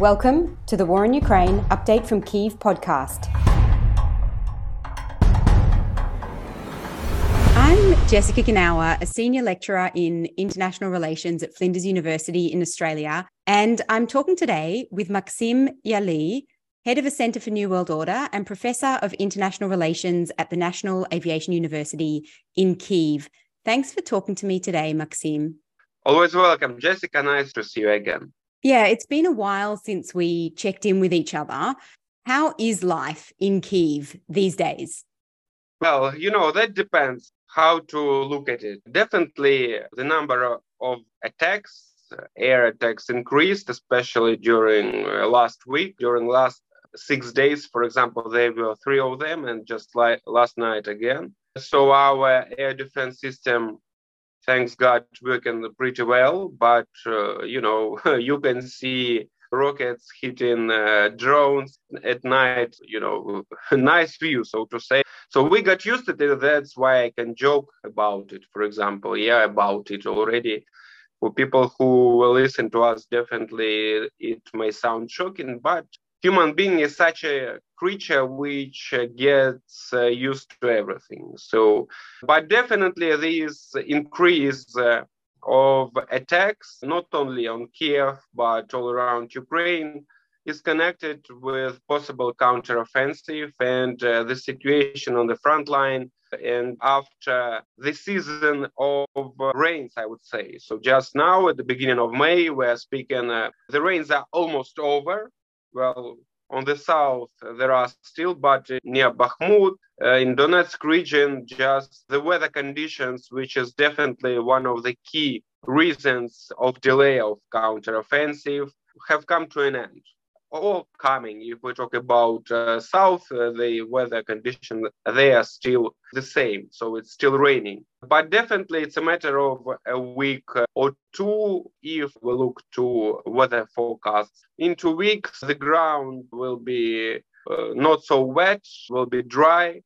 Welcome to the War in Ukraine Update from Kyiv podcast. I'm Jessica Genauer, a senior lecturer in international relations at Flinders University in Australia, and I'm talking today with Maksym Yali, head of a Centre for New World Order and professor of international relations at the National Aviation University in Kyiv. Thanks for talking to me today, Maksym. Always welcome, Jessica. Nice to see you again. Yeah, it's been a while since we checked in with each other. How is life in Kyiv these days? Well, you know, that depends how to look at it. Definitely, the number of attacks, air attacks increased, especially during uh, last week, during last six days, for example, there were three of them, and just like last night again. So our air defense system thanks God, working pretty well. But uh, you know, you can see rockets hitting uh, drones at night. You know, a nice view, so to say. So we got used to it. That's why I can joke about it. For example, yeah, about it already. For people who will listen to us, definitely it may sound shocking, but human being is such a creature which uh, gets uh, used to everything. So but definitely this increase uh, of attacks not only on kiev but all around ukraine is connected with possible counteroffensive and uh, the situation on the front line and after the season of rains i would say. So just now at the beginning of may we're speaking uh, the rains are almost over. Well, on the south, there are still, but near Bakhmut, uh, in Donetsk region, just the weather conditions, which is definitely one of the key reasons of delay of counteroffensive, have come to an end all coming. If we talk about uh, south, uh, the weather condition they are still the same, so it's still raining. But definitely, it's a matter of a week or two if we look to weather forecasts. In two weeks, the ground will be uh, not so wet, will be dry,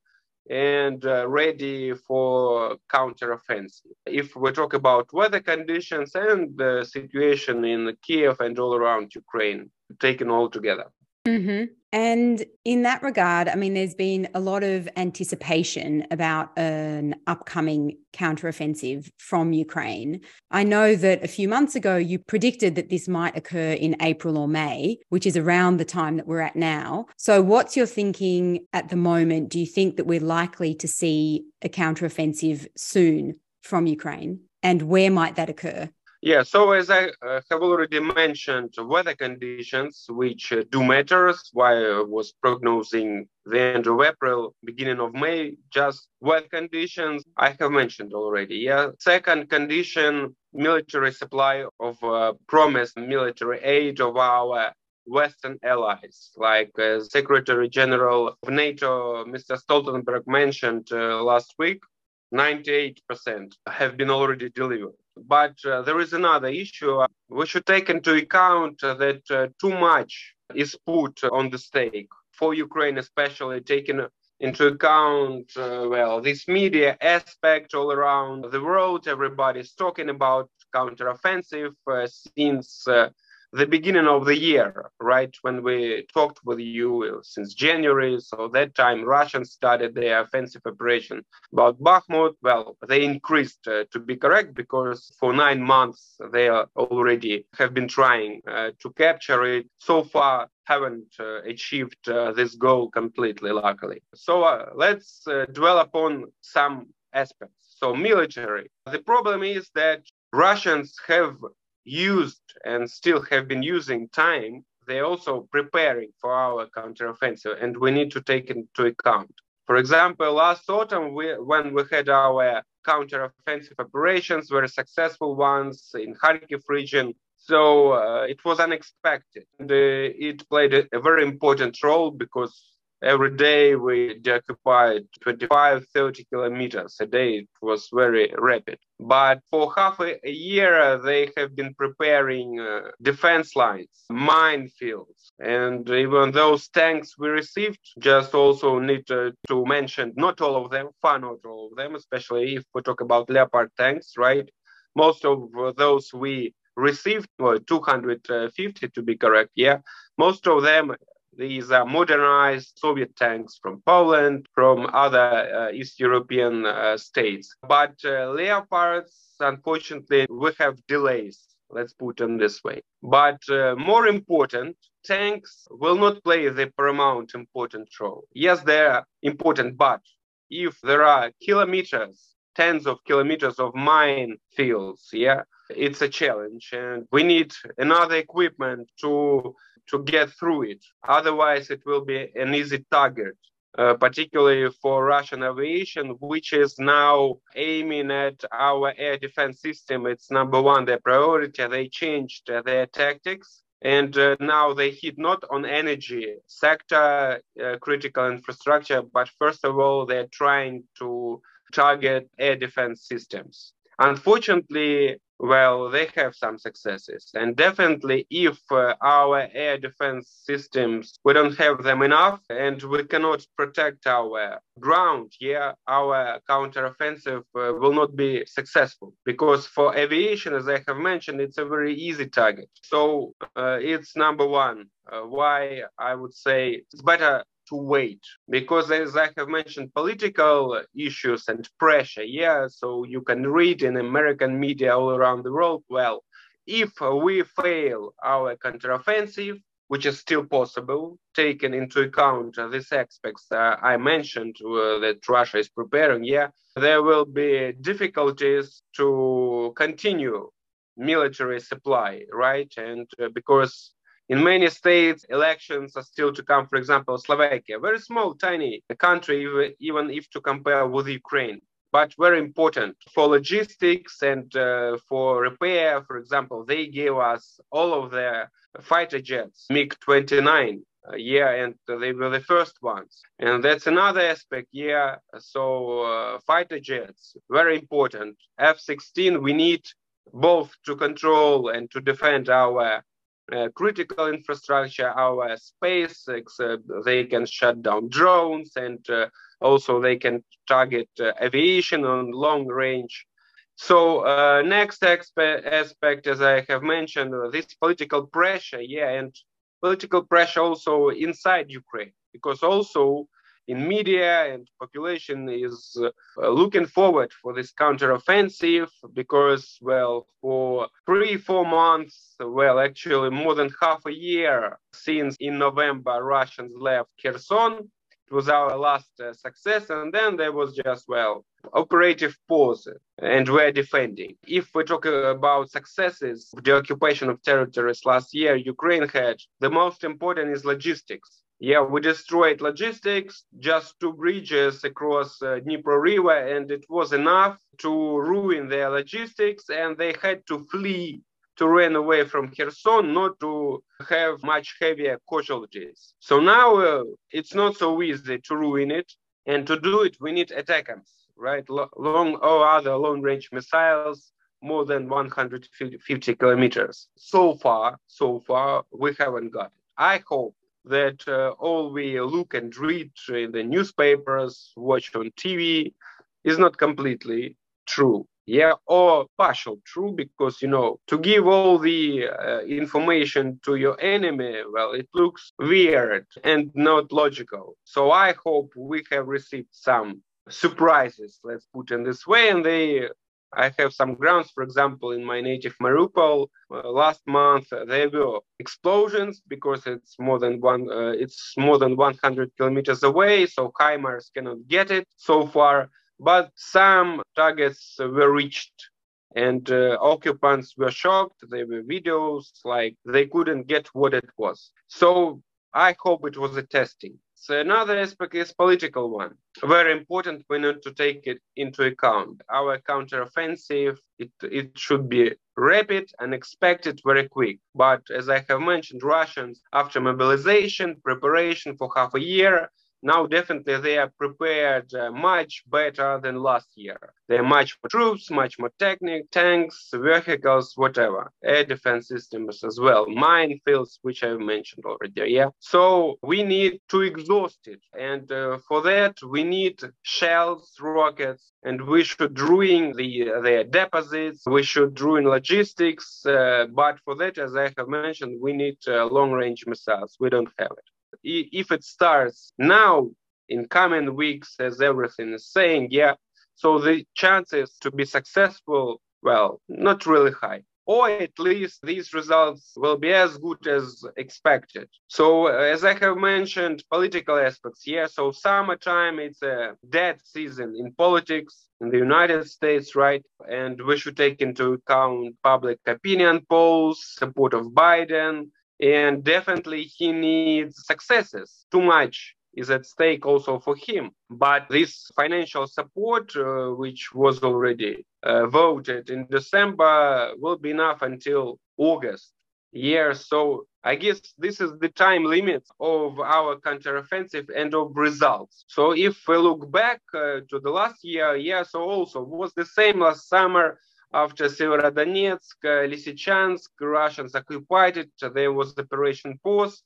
and uh, ready for counteroffensive. If we talk about weather conditions and the situation in Kiev and all around Ukraine, taken all together. Mm-hmm. And in that regard, I mean, there's been a lot of anticipation about an upcoming counteroffensive from Ukraine. I know that a few months ago, you predicted that this might occur in April or May, which is around the time that we're at now. So, what's your thinking at the moment? Do you think that we're likely to see a counteroffensive soon from Ukraine? And where might that occur? Yeah, so as I uh, have already mentioned, weather conditions, which uh, do matters, why I was prognosing the end of April, beginning of May, just weather conditions, I have mentioned already. Yeah. Second condition, military supply of uh, promised military aid of our Western allies, like uh, Secretary General of NATO, Mr. Stoltenberg, mentioned uh, last week. 98% have been already delivered. But uh, there is another issue. We should take into account that uh, too much is put on the stake for Ukraine, especially taking into account, uh, well, this media aspect all around the world. Everybody's talking about counteroffensive uh, since uh, the beginning of the year, right? When we talked with you since January, so that time Russians started their offensive operation about Bakhmut. Well, they increased uh, to be correct because for nine months they already have been trying uh, to capture it. So far, haven't uh, achieved uh, this goal completely, luckily. So uh, let's uh, dwell upon some aspects. So military. The problem is that Russians have used and still have been using time, they're also preparing for our counteroffensive, and we need to take into account. For example, last autumn, we, when we had our counteroffensive operations, very successful ones in Kharkiv region, so uh, it was unexpected. And, uh, it played a, a very important role because every day we occupied 25 30 kilometers a day. It was very rapid. But for half a year they have been preparing uh, defense lines minefields. And even those tanks we received just also need to, to mention not all of them far not all of them especially if we talk about leopard tanks right? Most of those we received, well, 250 to be correct, yeah. Most of them these are modernized Soviet tanks from Poland, from other uh, East European uh, states. But uh, Leopards, unfortunately, we have delays. Let's put them this way. But more important, tanks will not play the paramount important role. Yes, they're important, but if there are kilometers, tens of kilometers of mine fields, yeah, it's a challenge, and we need another equipment to to get through it. Otherwise, it will be an easy target. Uh, particularly for Russian aviation, which is now aiming at our air defense system. It's number one, their priority. They changed their tactics. And uh, now they hit not on energy sector, uh, critical infrastructure, but first of all, they're trying to target air defense systems. Unfortunately, well, they have some successes. And definitely, if uh, our air defense systems, we don't have them enough and we cannot protect our ground, yeah, our counteroffensive uh, will not be successful. Because for aviation, as I have mentioned, it's a very easy target. So uh, it's number one. Uh, why I would say it's better to wait. Because as i have mentioned political issues and pressure yeah so you can read in american media all around the world well if we fail our counteroffensive which is still possible taken into account uh, these aspects uh, i mentioned uh, that russia is preparing yeah there will be difficulties to continue military supply right? And uh, because in many states, elections are still to come. For example, Slovakia, very small, tiny country, even if to compare with Ukraine, but very important for logistics and uh, for repair. For example, they gave us all of their fighter jets, MiG-29, uh, yeah, and they were the first ones. And that's another aspect, yeah. So uh, fighter jets, very important. F-16, we need both to control and to defend our uh, critical infrastructure, our space, uh, they can shut down drones and uh, also they can target uh, aviation on long range. So uh, next expe- aspect, as I have mentioned, this political pressure, yeah, and political pressure also inside Ukraine, because also in media and population is uh, looking forward for this counteroffensive because, well, for three, four months, well, actually more than half a year since in November Russians left Kherson. It was our last uh, success, and then there was just, well, operative pause, and we're defending. If we talk about successes, of the occupation of territories last year, Ukraine had, the most important is logistics yeah, we destroyed logistics, just two bridges across uh, Dnipro River, and it was enough to ruin their logistics, and they had to flee to run away from Kherson, not to have much heavier casualties. So now uh, it's not so easy to ruin it, and to do it, we need ATACMS, right? Long or other long-range missiles, more than 150 kilometers. So far, so far, we haven't got it. I hope that uh, all we look and read in the newspapers, watch on TV, is not completely true. Yeah, or partial true, because you know, to give all the uh, information to your enemy, well, it looks weird and not logical. So I hope we have received some surprises, let's put it in this way, and they I have some grounds, for example, in my native Mariupol. Uh, last month uh, there were explosions because it's more than one. Uh, it's more than 100 kilometers away, so HIMARS cannot get it so far. But some targets were reached, and uh, occupants were shocked. There were videos like they couldn't get what it was. So I hope it was a testing. So another aspect is political one. Very important, we need to take it into account. Our counteroffensive, it, it should be rapid and expected very quick. But as I have mentioned, Russians, after mobilization, preparation for half a year, now definitely they are prepared uh, much better than last year. They are much more troops, much more technique, tanks, vehicles, whatever, air defense systems as well, minefields, which I mentioned already. Yeah. So we need to exhaust it, and uh, for that we need shells, rockets, and we should ruin the their deposits. We should ruin logistics. Uh, but for that, as I have mentioned, we need uh, long-range missiles. We don't have it if it starts now in coming weeks as everything is saying yeah so the chances to be successful well not really high or at least these results will be as good as expected. So, uh, as I have mentioned, political aspects, yeah. So, summertime, it's a dead season in politics in the United States, right? And we should take into account public opinion polls, support of Biden, and definitely he needs successes. Too much is at stake also for him. But this financial support, uh, which was already uh, voted in December, will be enough until August. Yeah, so I guess this is the time limit of our counteroffensive and of results. So if we look back uh, to the last year, yeah, so also was the same last summer after Severodonetsk, Lysychansk, Russians occupied it. There was Operation Pause.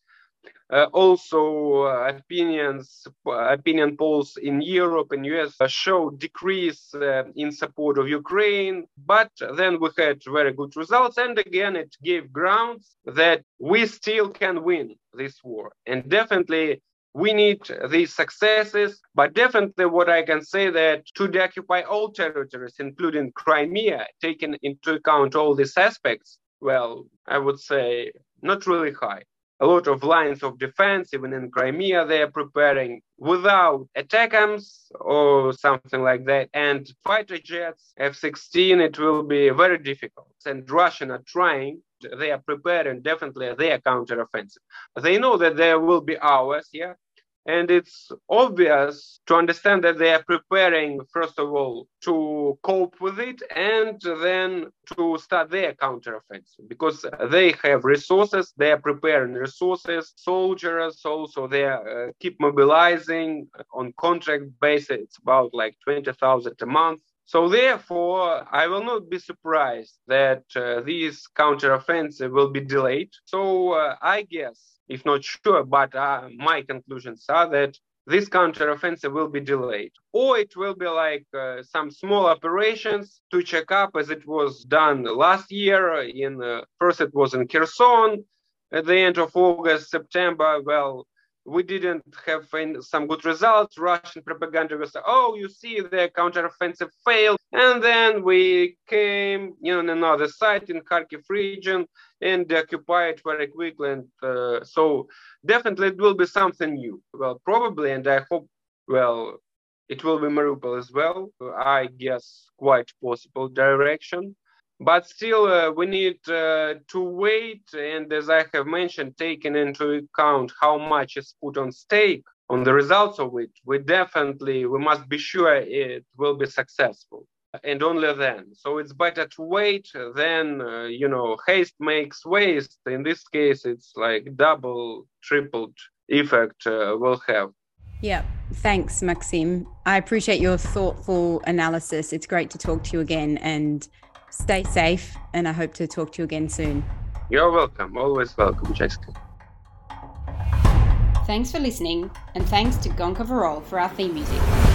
Uh, also, uh, opinions, opinion polls in Europe and US show decrease uh, in support of Ukraine. But then we had very good results, and again, it gave grounds that we still can win this war. And definitely, we need these successes, but definitely what I can say that to deoccupy all territories, including Crimea, taking into account all these aspects, well, I would say not really high. A lot of lines of defense, even in Crimea, they are preparing without ATACMS or something like that. And fighter jets, F 16, it will be very difficult. And Russian are trying they are preparing definitely their counteroffensive. They know that there will be hours, yeah, and it's obvious to understand that they are preparing, first of all, to cope with it and then to start their counteroffensive because they have resources, they are preparing resources, soldiers also, they are, uh, keep mobilizing on contract basis. It's about like 20,000 a month. So therefore, I will not be surprised that uh, this counteroffensive will be delayed. So uh, I guess if not sure, but uh, my conclusions are that this counteroffensive will be delayed. Or it will be like uh, some small operations to check up as it was done last year. In uh, First, it was in Kherson at the end of August, September. Well, we didn't have some good results. Russian propaganda was, oh, you see, the counteroffensive failed. And then we came you know, on another site in Kharkiv region and occupied very quickly. And uh, so definitely it will be something new. Well, probably, and I hope, well, it will be Mariupol as well. I guess quite possible direction but still uh, we need uh, to wait and as i have mentioned taking into account how much is put on stake on the results of it we definitely we must be sure it will be successful. And only then. So it's better to wait than uh, you know haste makes waste. In this case it's like double tripled effect uh, will have. Yeah. Thanks Maksym. I appreciate your thoughtful analysis. It's great to talk to you again and Stay safe, and I hope to talk to you again soon. You're welcome. Always welcome, Jessica. Thanks for listening, and thanks to Gonka Varol for our theme music.